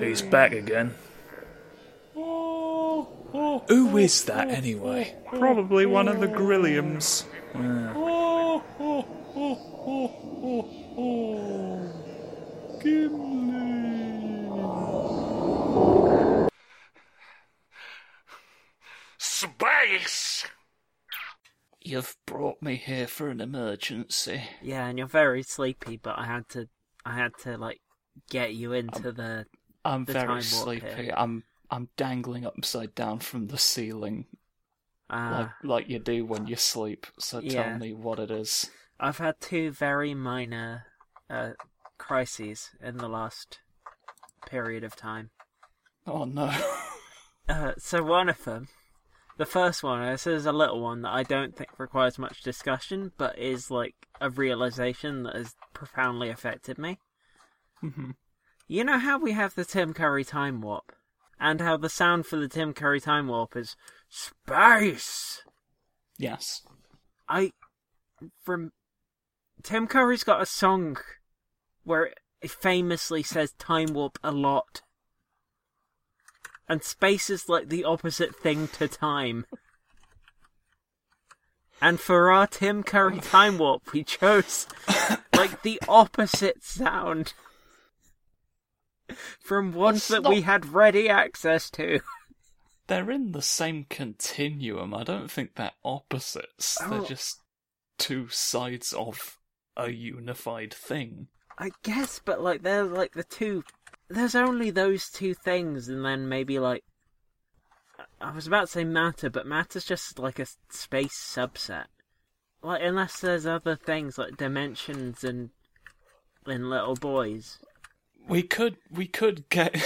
He's back again. Who is that anyway? Probably one of the Grilliums. Space! You've brought me here for an emergency. Yeah, and you're very sleepy, but I had to, I had to like get you into the. I'm very sleepy. here. I'm I'm dangling upside down from the ceiling Uh, like like you do when you sleep. So Yeah. tell me what it is. I've had two very minor uh, crises in the last period of time. Oh no. Uh, so one of them, the first one, this is a little one that I don't think requires much discussion, but is like a realization that has profoundly affected me. Mhm. You know how we have the Tim Curry time warp, and how the sound for the Tim Curry time warp is space. yes. I from Tim Curry's got a song where it famously says time warp a lot. And space is like the opposite thing to time. And for our Tim Curry time warp, we chose like the opposite sound from ones that we had ready access to. They're in the same continuum. I don't think they're opposites. They're Oh. just two sides of a unified thing. I guess, but like they're like the two. There's only those two things, and then maybe like I was about to say matter, but matter's just like a space subset. Like unless there's other things like dimensions and and little boys. We could we could get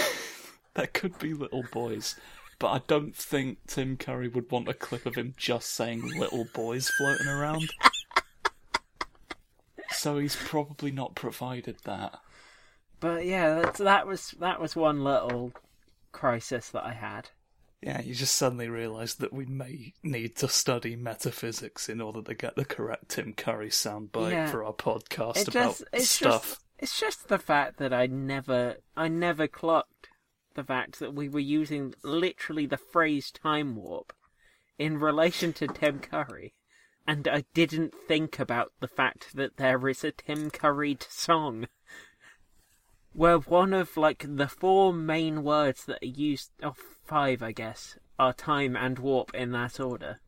there could be little boys, but I don't think Tim Curry would want a clip of him just saying little boys floating around. so he's probably not provided that. But yeah, that's, that was that was one little crisis that I had. Yeah, you just suddenly realised that we may need to study metaphysics in order to get the correct Tim Curry soundbite Yeah. for our podcast It about just it's stuff. It's just the fact that I never I never clocked the fact that we were using literally the phrase time warp in relation to Tim Curry. And I didn't think about the fact that there is a Tim Curried song where one of like the four main words that are used oh five I guess are time and warp in that order.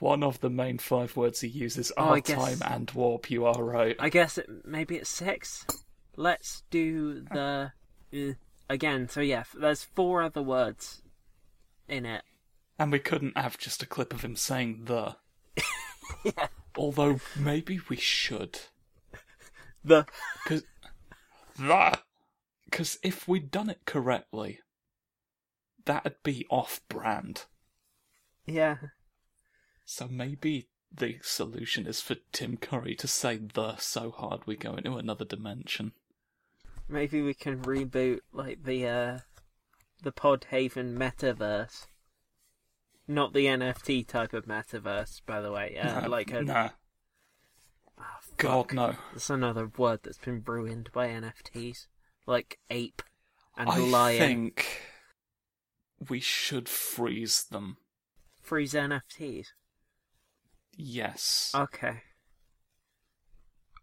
One of the main five words he uses Oh, are guess- time and warp. You are right. I guess it, maybe it's six. Let's do the uh, again. So yeah, f- there's four other words in it. And we couldn't have just a clip of him saying the. Yeah. Although maybe we should. The Because. The! Because if we'd done it correctly, that'd be off brand. yeah, So maybe the solution is for Tim Curry to say the so hard we go into another dimension. maybe we can reboot like the uh the Podhaven metaverse. Not the NFT type of metaverse, by the way. Uh, Nah, like a nah. Ah. God, no. That's another word that's been ruined by NFTs, like ape and I lion. think we should freeze them. Freeze NFTs. Yes. Okay.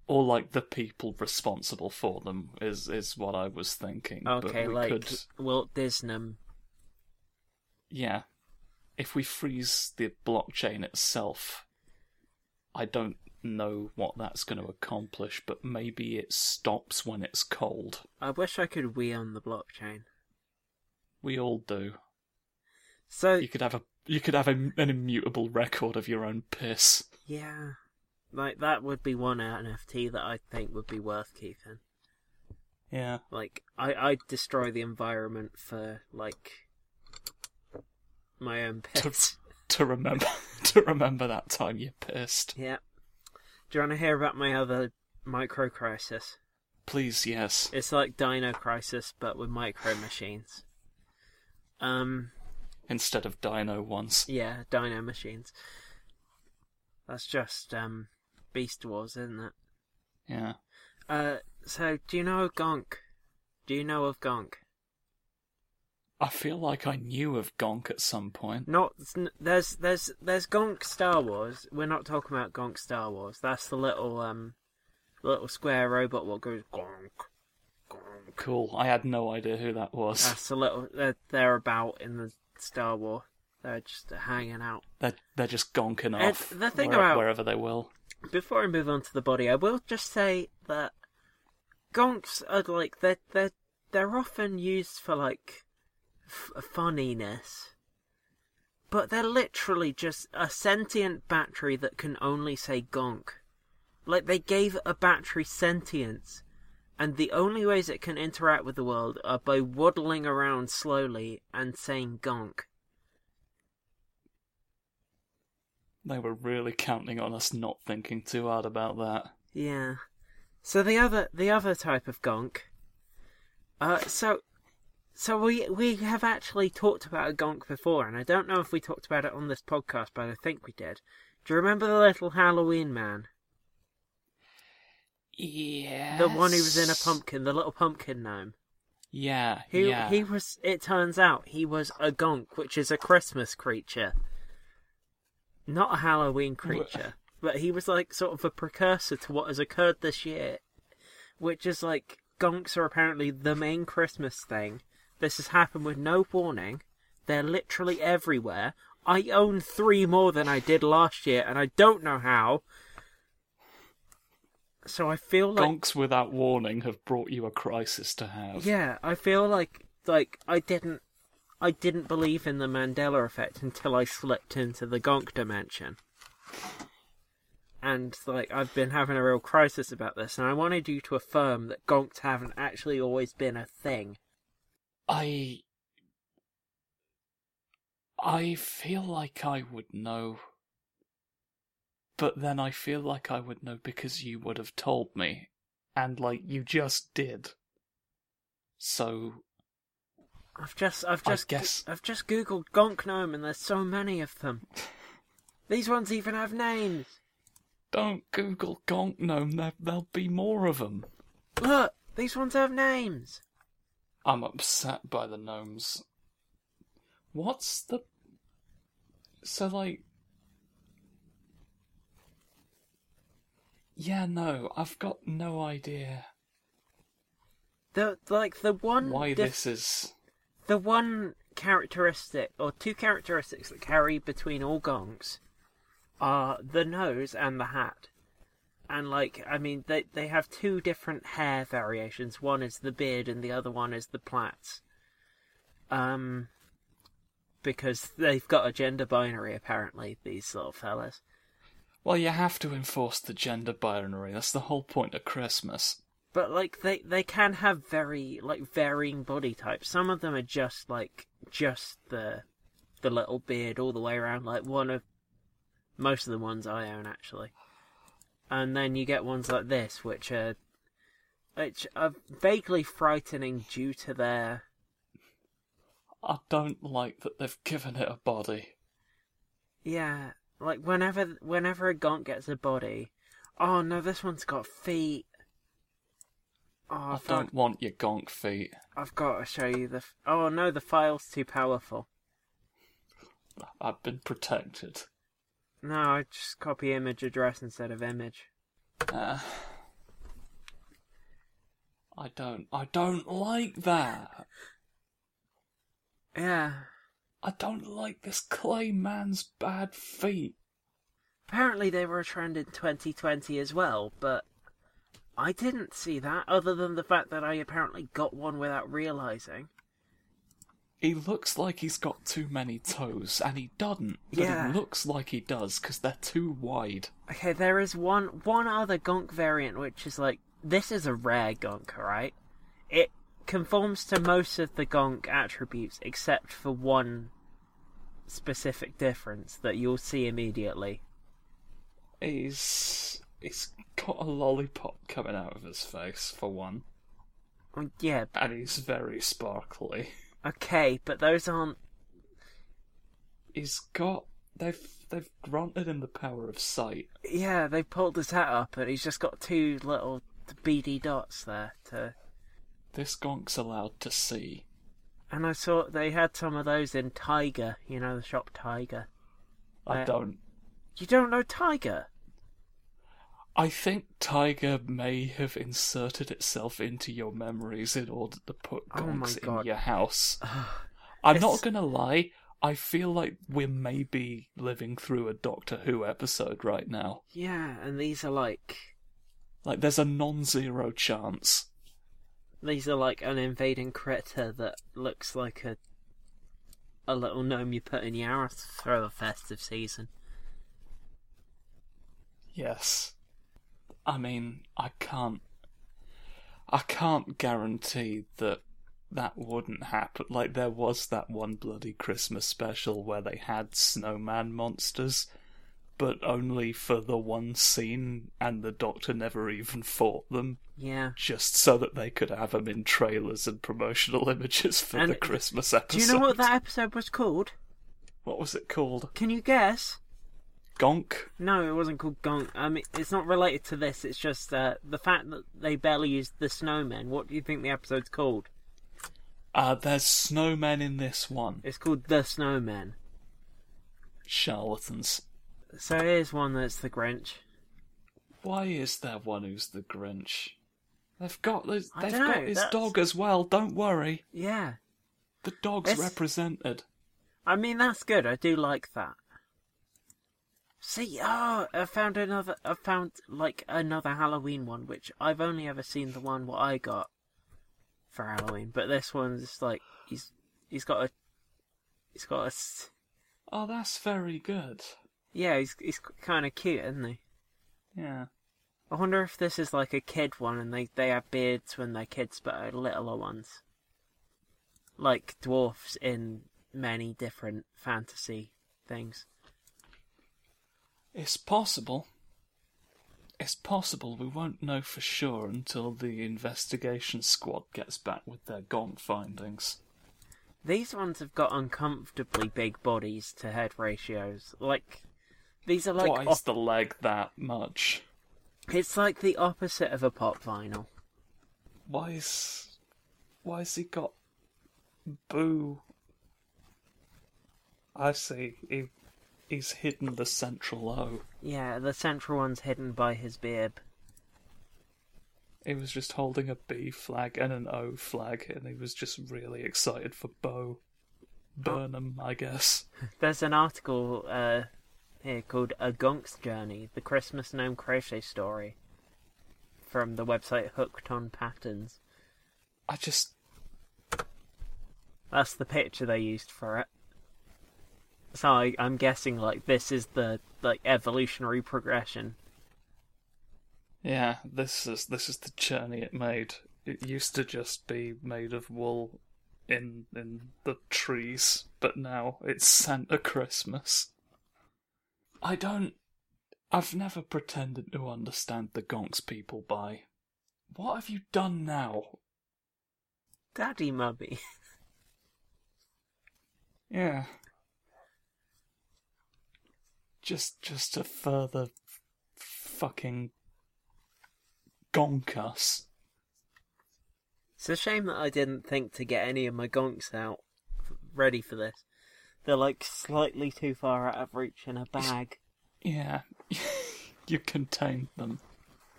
or like the people responsible for them is is what I was thinking. but Okay, we like could, Walt Disney. yeah. If we freeze the blockchain itself, I don't know what that's going to accomplish, but maybe it stops when it's cold. I wish I could we on the blockchain. We all do. So You could have a you could have a, an immutable record of your own piss. yeah, like that would be one NFT that I think would be worth keeping. Yeah. Like I I'd destroy the environment for like my own piss. To remember to remember that time you pissed. yeah. Do you want to hear about my other micro crisis? Please, yes. It's like Dino Crisis, but with micro machines. Um, Instead of dino ones. yeah, Dino machines. That's just um, Beast Wars, isn't it? Yeah. Uh, so do you know Gonk? Do you know of Gonk? I feel like I knew of Gonk at some point. Not there's there's there's Gonk Star Wars. We're not talking about Gonk Star Wars. That's the little um little square robot what goes Gonk. Gonk. Cool. I had no idea who that was. That's the little they're, they're about in the Star Wars. They're just hanging out. They're they're just gonking And off the thing where- about- wherever they will. Before I move on to the body, I will just say that gonks are like they're they're they're often used for like f- funniness, but they're literally just a sentient battery that can only say gonk. Like they gave a battery sentience, and the only ways it can interact with the world are by waddling around slowly and saying gonk. They were really counting on us not thinking too hard about that. Yeah. So the other the other type of gonk. Uh so so we we have actually talked about a gonk before and I don't know if we talked about it on this podcast but I think we did. Do you remember the little Halloween man? Yeah. The one who was in a pumpkin, the little pumpkin gnome. Yeah, He yeah. he was it turns out he was a gonk, which is a Christmas creature. Not a Halloween creature. but he was like sort of a precursor to what has occurred this year. Which is like gonks are apparently the main Christmas thing. This has happened with no warning. They're literally everywhere. I own three more than I did last year, and I don't know how. So I feel like Gonks without warning have brought you a crisis to have. yeah, I feel like like I didn't I didn't believe in the Mandela effect until I slipped into the gonk dimension. And like I've been having a real crisis about this and I wanted you to affirm that gonks haven't actually always been a thing. I. I feel like I would know. But then I feel like I would know because you would have told me. And, like, you just did. So, I've just I've I just guess- I've just googled gonk gnome and there's so many of them. These ones even have names. don't Google Gonk Gnome, there, there'll be more of them. Look, these ones have names. I'm upset by the gnomes. What's the. So, like. Yeah, no, I've got no idea The like the one why dif- this is. the one characteristic or two characteristics that carry between all gonks are the nose and the hat. And like I mean they they have two different hair variations. One is the beard and the other one is the plaits. Um because they've got a gender binary apparently, these little fellas. Well, you have to enforce the gender binary. That's the whole point of Christmas. But like they they can have very like varying body types. Some of them are just like just the the little beard all the way around. Like one of most of the ones I own actually. And then you get ones like this, which are which are vaguely frightening due to their I don't like that they've given it a body. yeah. Like whenever whenever a gonk gets a body, oh no, this one's got feet. Oh, I I've don't want your gonk feet. I've got to show you the. F- oh no, the file's too powerful. I've been protected. No, I just copy image address instead of image. Uh, I don't. I don't like that. Yeah. I don't like this clay man's bad feet. Apparently they were a trend in 2020 as well, but I didn't see that other than the fact that I apparently got one without realizing. He looks like he's got too many toes, and he doesn't. But Yeah. it looks like he does because they're too wide. Okay, there is one one other gonk variant which is like this is a rare gonk, right? It conforms to most of the gonk attributes except for one specific difference that you'll see immediately. He's he's got a lollipop coming out of his face for one, Yeah, and he's very sparkly. okay, but those aren't He's got they've they've granted him the power of sight. Yeah, they pulled his hat up and he's just got two little beady dots there to this gonk's allowed to see. And I saw they had some of those in Tiger, you know, the shop Tiger. I don't. You don't know Tiger? I think Tiger may have inserted itself into your memories in order to put Oh in your house. I'm not gonna lie. I feel like we're maybe living through a Doctor Who episode right now. Yeah, and these are like Like, there's a non-zero chance. These are like an invading critter that looks like a a little gnome you put in your house for the festive season. Yes. I mean, I can't. I can't guarantee that that wouldn't happen. Like, there was that one bloody Christmas special where they had snowman monsters, but only for the one scene, and the Doctor never even fought them, Yeah. just so that they could have them in trailers and promotional images for And the Christmas episode. Do you know what that episode was called? What was it called? Can you guess? Gonk? No, it wasn't called Gonk. I mean, it's not related to this. It's just uh, the fact that they barely used the snowmen. What do you think the episode's called? Uh, there's snowmen in this one. It's called The Snowmen. Charlatans. So here's one that's the Grinch. Why is there one who's the Grinch? They've got they've got his that's- dog as well. Don't worry, Yeah. the dog's It's- represented. I mean, that's good. I do like that. See, oh, I found another. I found like another Halloween one, which I've only ever seen the one what I got for Halloween. But this one's like he's he's got a he's got a Oh, that's very good. Yeah he's he's kind of cute, isn't he? Yeah. I wonder if this is like a kid one, and they they have beards when they're kids, but are littler ones, like dwarfs in many different fantasy things. It's possible. It's possible we won't know for sure until the investigation squad gets back with their Gonk findings. These ones have got uncomfortably big bodies to head ratios. Like these are like Why is op- the leg that much? it's like the opposite of a pop vinyl. Why is why has he got Boo? I see. He he's hidden the central O. Yeah, the central one's hidden by his beard. He was just holding a B flag and an O flag, and he was just really excited for Bo Burnham, I guess. There's an article uh, here called "A Gonk's Journey: The Christmas Gnome Crochet Story" from the website Hooked on Patterns. I just That's the picture they used for it. So I, I'm guessing like this is the like evolutionary progression. yeah, this is this is the journey it made. It used to just be made of wool in in the trees, but now it's Santa Christmas. I don't. I've never pretended to understand the gonks people by. What have you done now? Daddy Mubby. Yeah. Just just to further fucking gonk us. It's a shame that I didn't think to get any of my gonks out ready for this. They're like slightly too far out of reach in a bag. Yeah. you contained them.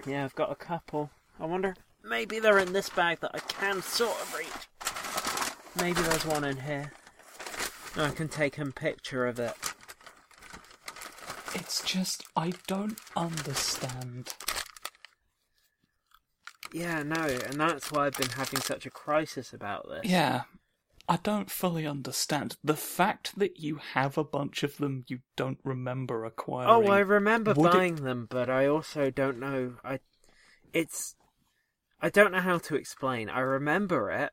Yeah, I've got a couple. I wonder, maybe they're in this bag that I can sort of reach. Maybe there's one in here. I can take a picture of it. It's just I don't understand. Yeah, no, and that's why I've been having such a crisis about this. Yeah. I don't fully understand. The fact that you have a bunch of them you don't remember acquiring. Oh, I remember Would it- buying them, but I also don't know. I, it's, I don't know how to explain. I remember it.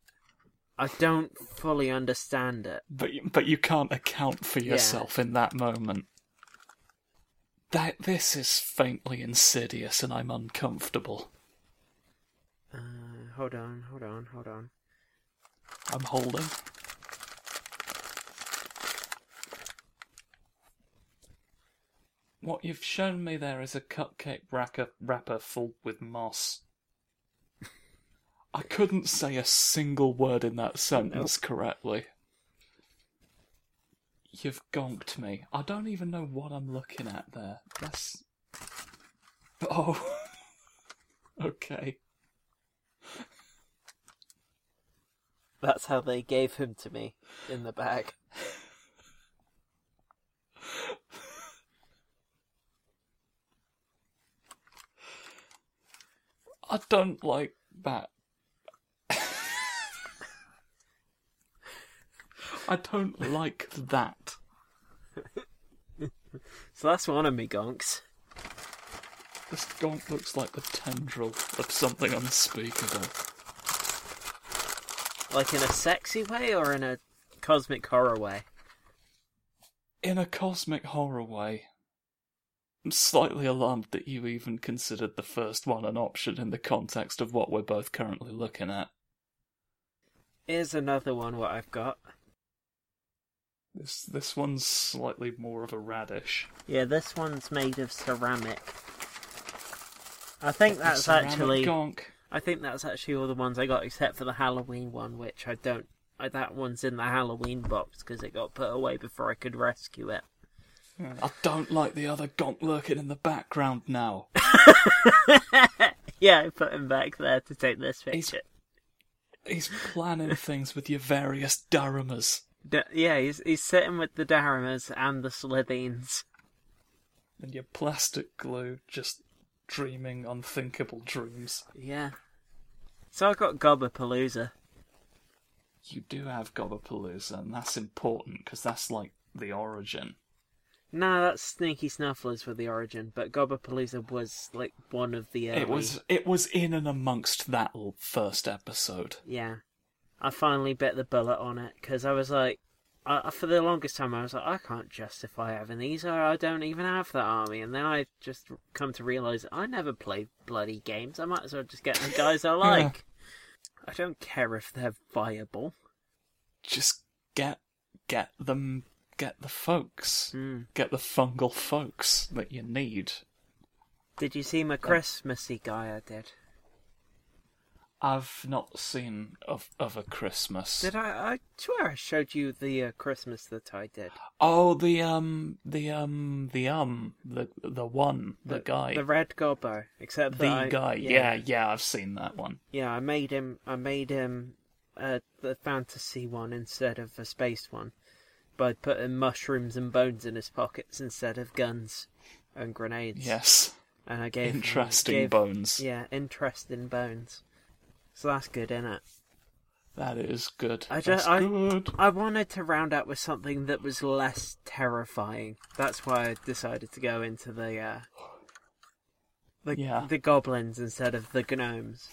I don't fully understand it. but you, but you can't account for Yeah. yourself in that moment. That this is faintly insidious, and I'm uncomfortable. Uh, hold on, hold on, hold on. I'm holding. What you've shown me there is a cupcake wrapper, wrapper full with moss. I couldn't say a single word in that sentence correctly. You've gonked me. I don't even know what I'm looking at there. That's. Oh. okay. That's how they gave him to me in the bag. I don't like that. I don't like that. So that's one of me gonks. This gonk looks like the tendril of something unspeakable. Like in a sexy way or in a cosmic horror way? In a cosmic horror way. I'm slightly alarmed that you even considered the first one an option in the context of what we're both currently looking at. Here's another one what I've got. This this one's slightly more of a radish. Yeah, this one's made of ceramic. I think that's Ceramic actually gonk. I think that's actually all the ones I got except for the Halloween one, which I don't. I, that one's in the Halloween box because it got put away before I could rescue it. I don't like the other gonk lurking in the background now. yeah, I put him back there to take this picture. He's planning things with your various Daramas. D- yeah, he's he's sitting with the Daramas and the Slitheens. and your plastic glue just dreaming unthinkable dreams. Yeah. So I got Gobbapalooza. You do have Gobbapalooza, and that's important because that's like the origin. No, that's Sneaky Snufflers with the origin, but Gobbapalooza was like one of the early. It was it was in and amongst that first episode. Yeah. I finally bit the bullet on it because I was like, I, for the longest time, I was like, I can't justify having these, or I don't even have that army. And then I just come to realize I never play bloody games. I might as well just get the guys I like. I don't care if they're viable. Just get get them get the folks. Hmm. Get the fungal folks that you need. Did you see my Christmassy guy I did? I've not seen of of a Christmas. Did I? I swear I showed you the uh, Christmas that I did. Oh, the um, the um, the um, the the one, the, guy, The red gobbo. Except the I- guy. Yeah. yeah, I've seen that one. Yeah, I made him. I made him uh, the fantasy one instead of a space one by putting mushrooms and bones in his pockets instead of guns and grenades. Yes, and I gave him- interesting gave- bones. Yeah, interesting bones. So that's good, isn't it? That is good. I That's just- I- good. I wanted to round out with something that was less terrifying. That's why I decided to go into the uh, the Yeah. the goblins instead of the gnomes.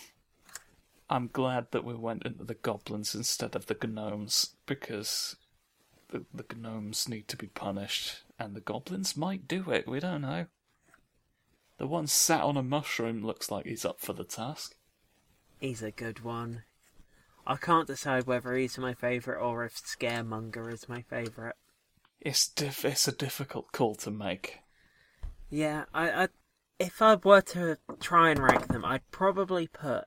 I'm glad that we went into the goblins instead of the gnomes because the the gnomes need to be punished, and the goblins might do it. We don't know. The one sat on a mushroom looks like he's up for the task. He's a good one. I can't decide whether he's my favourite or if Scaremonger is my favourite. It's diff- It's a difficult call to make. Yeah, I, I, if I were to try and rank them, I'd probably put,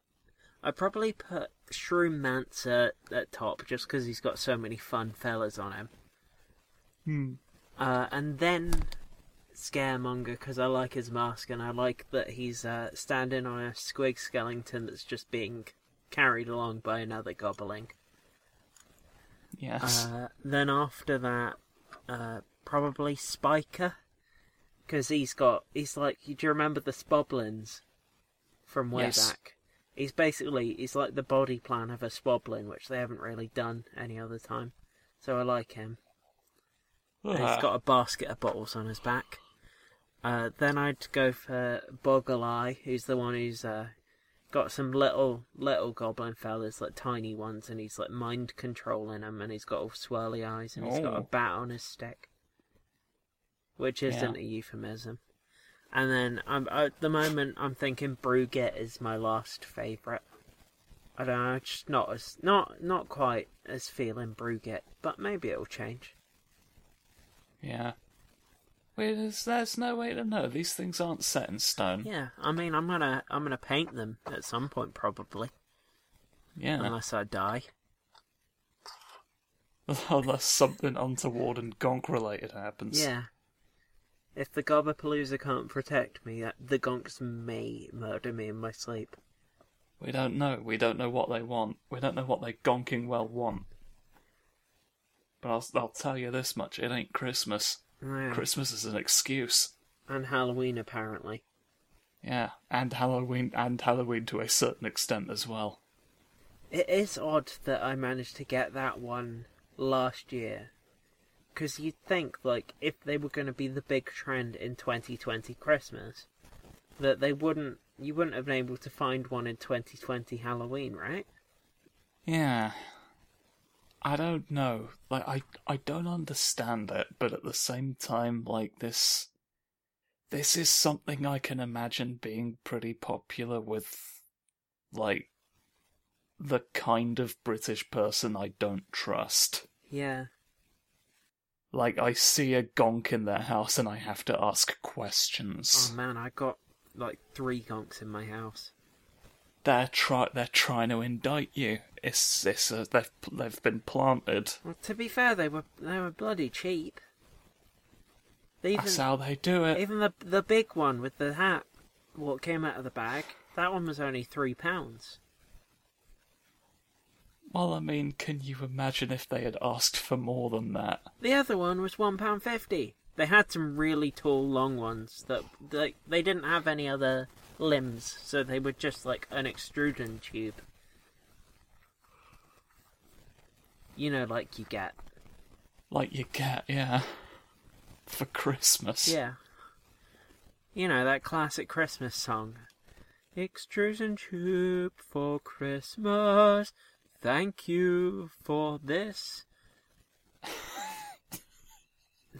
I'd probably put Shroomancer at top just because he's got so many fun fellas on him. Hmm. Uh, and then Scaremonger because I like his mask and I like that he's uh, standing on a squig skeleton that's just being carried along by another goblin. Yes. Uh, then after that, uh, probably Spiker, because he's got he's like. Do you remember the Spoblins from way Yes. back? He's basically he's like the body plan of a Spoblin, which they haven't really done any other time. So I like him. He's got a basket of bottles on his back. Uh, then I'd go for Boggleye, who's the one who's uh, got some little little goblin fellas, like tiny ones, and he's like mind controlling them, and he's got all swirly eyes, and he's got a Oh. bat on his stick, which isn't Yeah. a euphemism. And then I'm at the moment I'm thinking Brewgit is my last favourite. I don't know, just not as not not quite as feeling Brewgit, but maybe it'll change. yeah. Wait, there's, there's no way to know. These things aren't set in stone. Yeah, I mean, I'm gonna I'm gonna paint them at some point probably. Yeah. unless I die. Unless something untoward and gonk related happens. Yeah. If the Gobbapalooza can't protect me, the Gonks may murder me in my sleep. We don't know. We don't know what they want. We don't know what they gonking well want. But I'll, I'll tell you this much: it ain't Christmas. Yeah. Christmas is an excuse. And Halloween, apparently. Yeah, and Halloween, and Halloween to a certain extent as well. It is odd that I managed to get that one last year. Because you'd think, like, if they were going to be the big trend in 2020 Christmas, that they wouldn't, you wouldn't have been able to find one in 2020 Halloween, right? Yeah. I don't know. Like I I don't understand it, but at the same time like this this is something I can imagine being pretty popular with like the kind of British person I don't trust. Yeah. Like I see a gonk in their house and I have to ask questions. Oh man, I got, like, three Gonks in my house. they're try they're trying to indict you. It's it's a, they've they've been planted. Well, to be fair, they were they were bloody cheap. Even, That's how they do it. even the the big one with the hat, what came out of the bag, that one was only three pounds. Well, I mean, can you imagine if they had asked for more than that? The other one was one pound fifty. They had some really tall, long ones that they they didn't have any other limbs, so they were just like an extrusion tube. You know, like you get. Like you get, yeah. For Christmas. Yeah. You know, that classic Christmas song. Extrusion tube for Christmas. Thank you for this.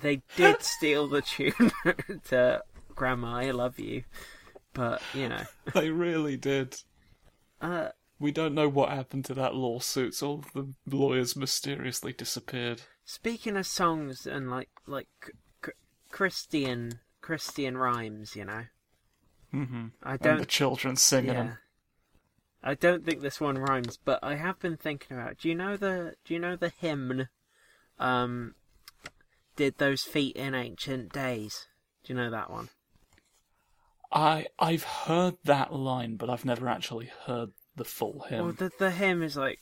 they did steal the tune to Grandma, I love you. But, you know. They really did. Uh, We don't know what happened to that lawsuit. All of the lawyers mysteriously disappeared. speaking of songs and like like c- Christian Christian rhymes, you know. Mm-hmm. I don't the children singing Yeah. them. I don't think this one rhymes, but I have been thinking about. Do you know the Do you know the hymn? Um, did those feet in ancient days? Do you know that one? I I've heard that line, but I've never actually heard the full hymn. Well, the the hymn is like,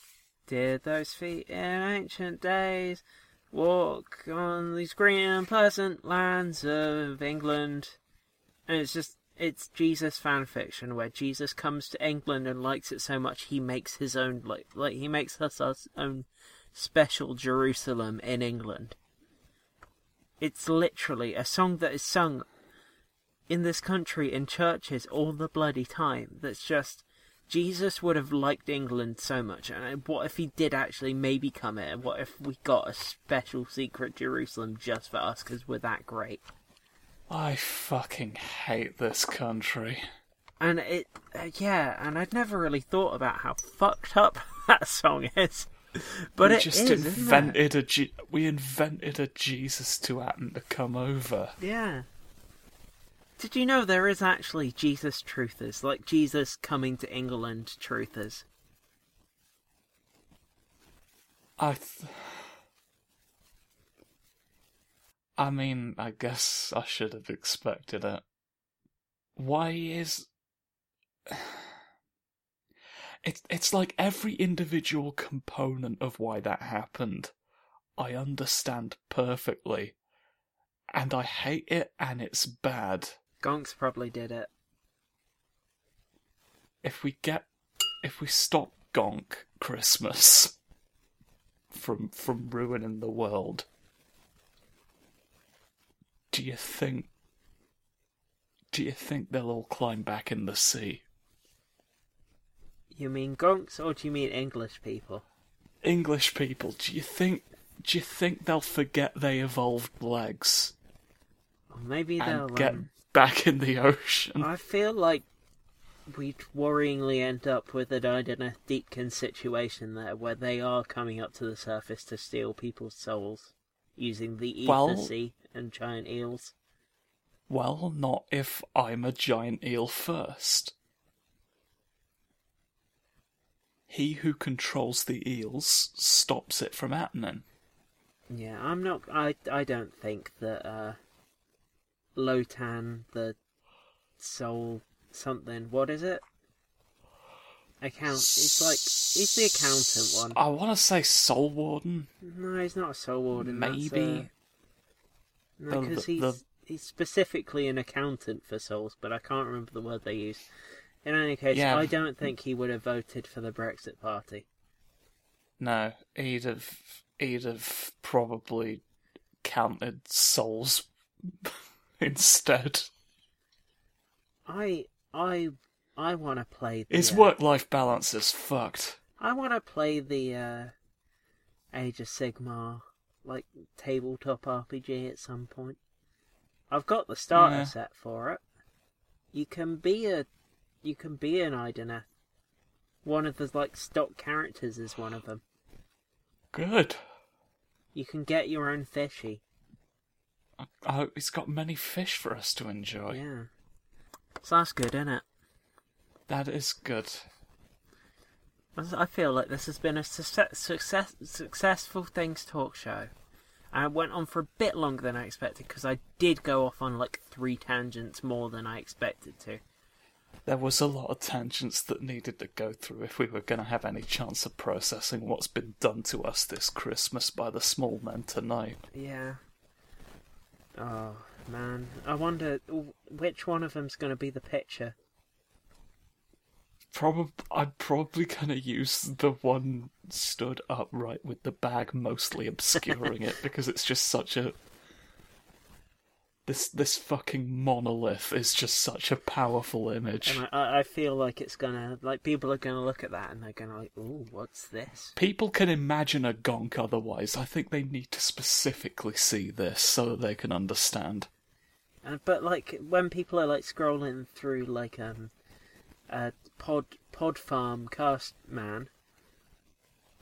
did those feet in ancient days walk on these green and pleasant lands of England? And it's just it's Jesus fan fiction where Jesus comes to England and likes it so much he makes his own like like he makes us our own special Jerusalem in England. It's literally a song that is sung in this country in churches all the bloody time. That's just Jesus would have liked England so much, and what if he did actually maybe come here? What if we got a special secret Jerusalem just for us because we're that great? I fucking hate this country. And it, uh, yeah, and I'd never really thought about how fucked up that song is. But we it just is, invented a Je- we invented a Jesus to happen to come over. Yeah. Did you know there is actually Jesus truthers, like Jesus coming to England truthers? I th- I mean, I guess I should have expected it. Why is It's it's like every individual component of why that happened. I understand perfectly. And I hate it and it's bad. Gonks probably did it. if we get if we stop gonk christmas from from ruining the world do you think do you think they'll all climb back in the sea You mean Gonks, or do you mean English people? english people do you think do you think they'll forget they evolved legs Or maybe they'll. get um, back in the ocean I feel like we'd worryingly end up with a Idoneth Deepkin situation there, where they are coming up to the surface to steal people's souls using the ether Well- sea and giant eels. well not if i'm a giant eel first he who controls the eels stops it from happening. Yeah, I'm not. I I don't think that uh, Lotann, the soul something. What is it? Account. It's like he's the accountant one. I want to say Soul Warden. No, he's not a soul warden. Maybe. uh, no, because he's the- he's specifically an accountant for souls, but I can't remember the word they use. In any case, Yeah. I don't think he would have voted for the Brexit Party. No, he'd have he'd have probably counted souls instead. I I I want to play. The, His uh, work life balance is fucked. I want to play the uh, Age of Sigmar like tabletop RPG at some point. I've got the starter Yeah. set for it. You can be a, you can be an Idoneth. One of the like stock characters is one of them. Good. You can get your own fishy. I, I hope he's got many fish for us to enjoy. Yeah. So that's good, isn't it? That is good. I feel like this has been a success, success, successful Things Talk show. And it went on for a bit longer than I expected because I did go off on like three tangents more than I expected to. There was a lot of tangents that needed to go through if we were going to have any chance of processing what's been done to us this Christmas by the small men tonight. Yeah. Oh, man. I wonder which one of them's going to be the picture. Probably, I'm probably going to use the one stood upright with the bag mostly obscuring it because it's just such a. This this fucking monolith is just such a powerful image. And I, I- feel like it's to, like, people are going to look at that and they're going to, like, ooh, what's this? People can imagine a gonk otherwise. I think they need to specifically see this so that they can understand. Uh, but like when people are like scrolling through like um a pod pod farm cast man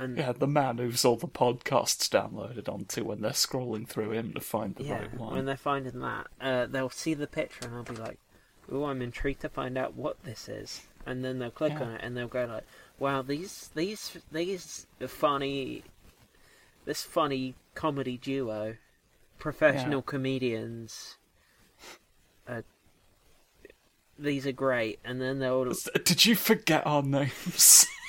and Yeah, the man who's all the podcasts downloaded onto when they're scrolling through him to find the yeah, right one. when they're finding that uh, they'll see the picture and they'll be like oh i'm intrigued to find out what this is and then they'll click Yeah. on it and they'll go like wow these these these funny this funny comedy duo professional comedians uh, these are great and then they'll Did you forget our names?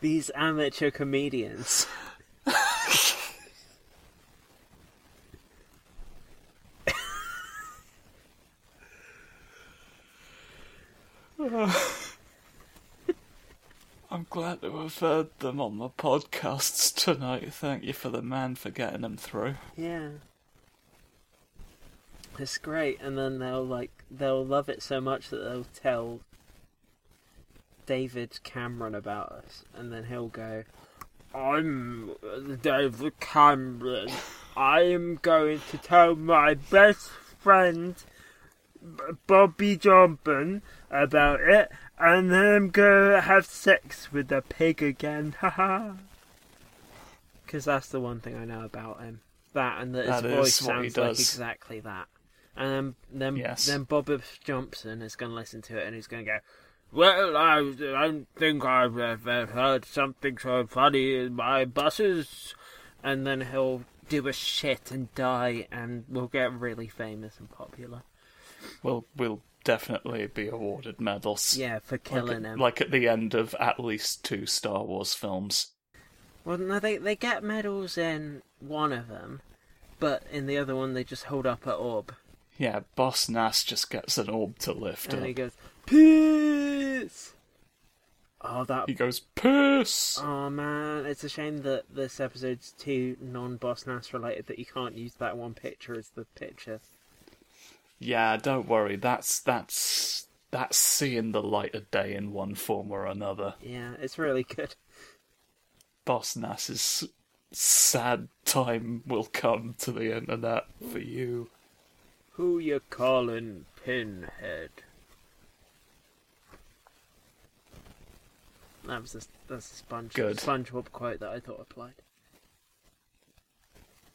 these amateur comedians I'm glad to have heard them on the podcasts tonight. Thank you for the man for getting them through. Yeah. It's great, and then they'll like they'll love it so much that they'll tell David Cameron about us, and then he'll go, "I'm David Cameron. I am going to tell my best friend Bobby Johnson about it, and then I'm gonna have sex with the pig again." Haha. Because that's the one thing I know about him. That and that his That is voice what he sounds like does. exactly that. And then then, Yes. then Bob Johnson is going to listen to it and he's going to go, "Well, I don't think I've ever heard something so funny in my buses." And then he'll do a shit and die, and we'll get really famous and popular. We'll we'll definitely be awarded medals. Yeah, for Like killing at, him. like at the end of at least two Star Wars films. Well, no, they they get medals in one of them, but in the other one they just hold up an orb, Yeah, Boss Nass just gets an orb to lift and up. he goes, "Peace." Oh, that. He goes, piss! Oh man, it's a shame that this episode's too non-Boss Nass related that you can't use that one picture as the picture. Yeah, don't worry. That's that's that's seeing the light of day in one form or another. Yeah, it's really good. Boss Nass's sad time will come to the internet for you. Who you calling Pinhead? That was a, that's a sponge Good. SpongeBob quote that I thought applied.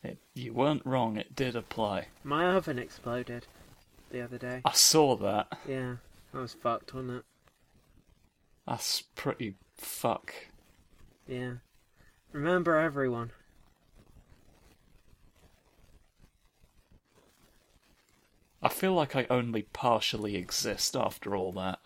It, you weren't wrong, it did apply. My oven exploded the other day. I saw that. Yeah, I was fucked on it. That's pretty fuck. Yeah. Remember everyone. I feel like I only partially exist after all that.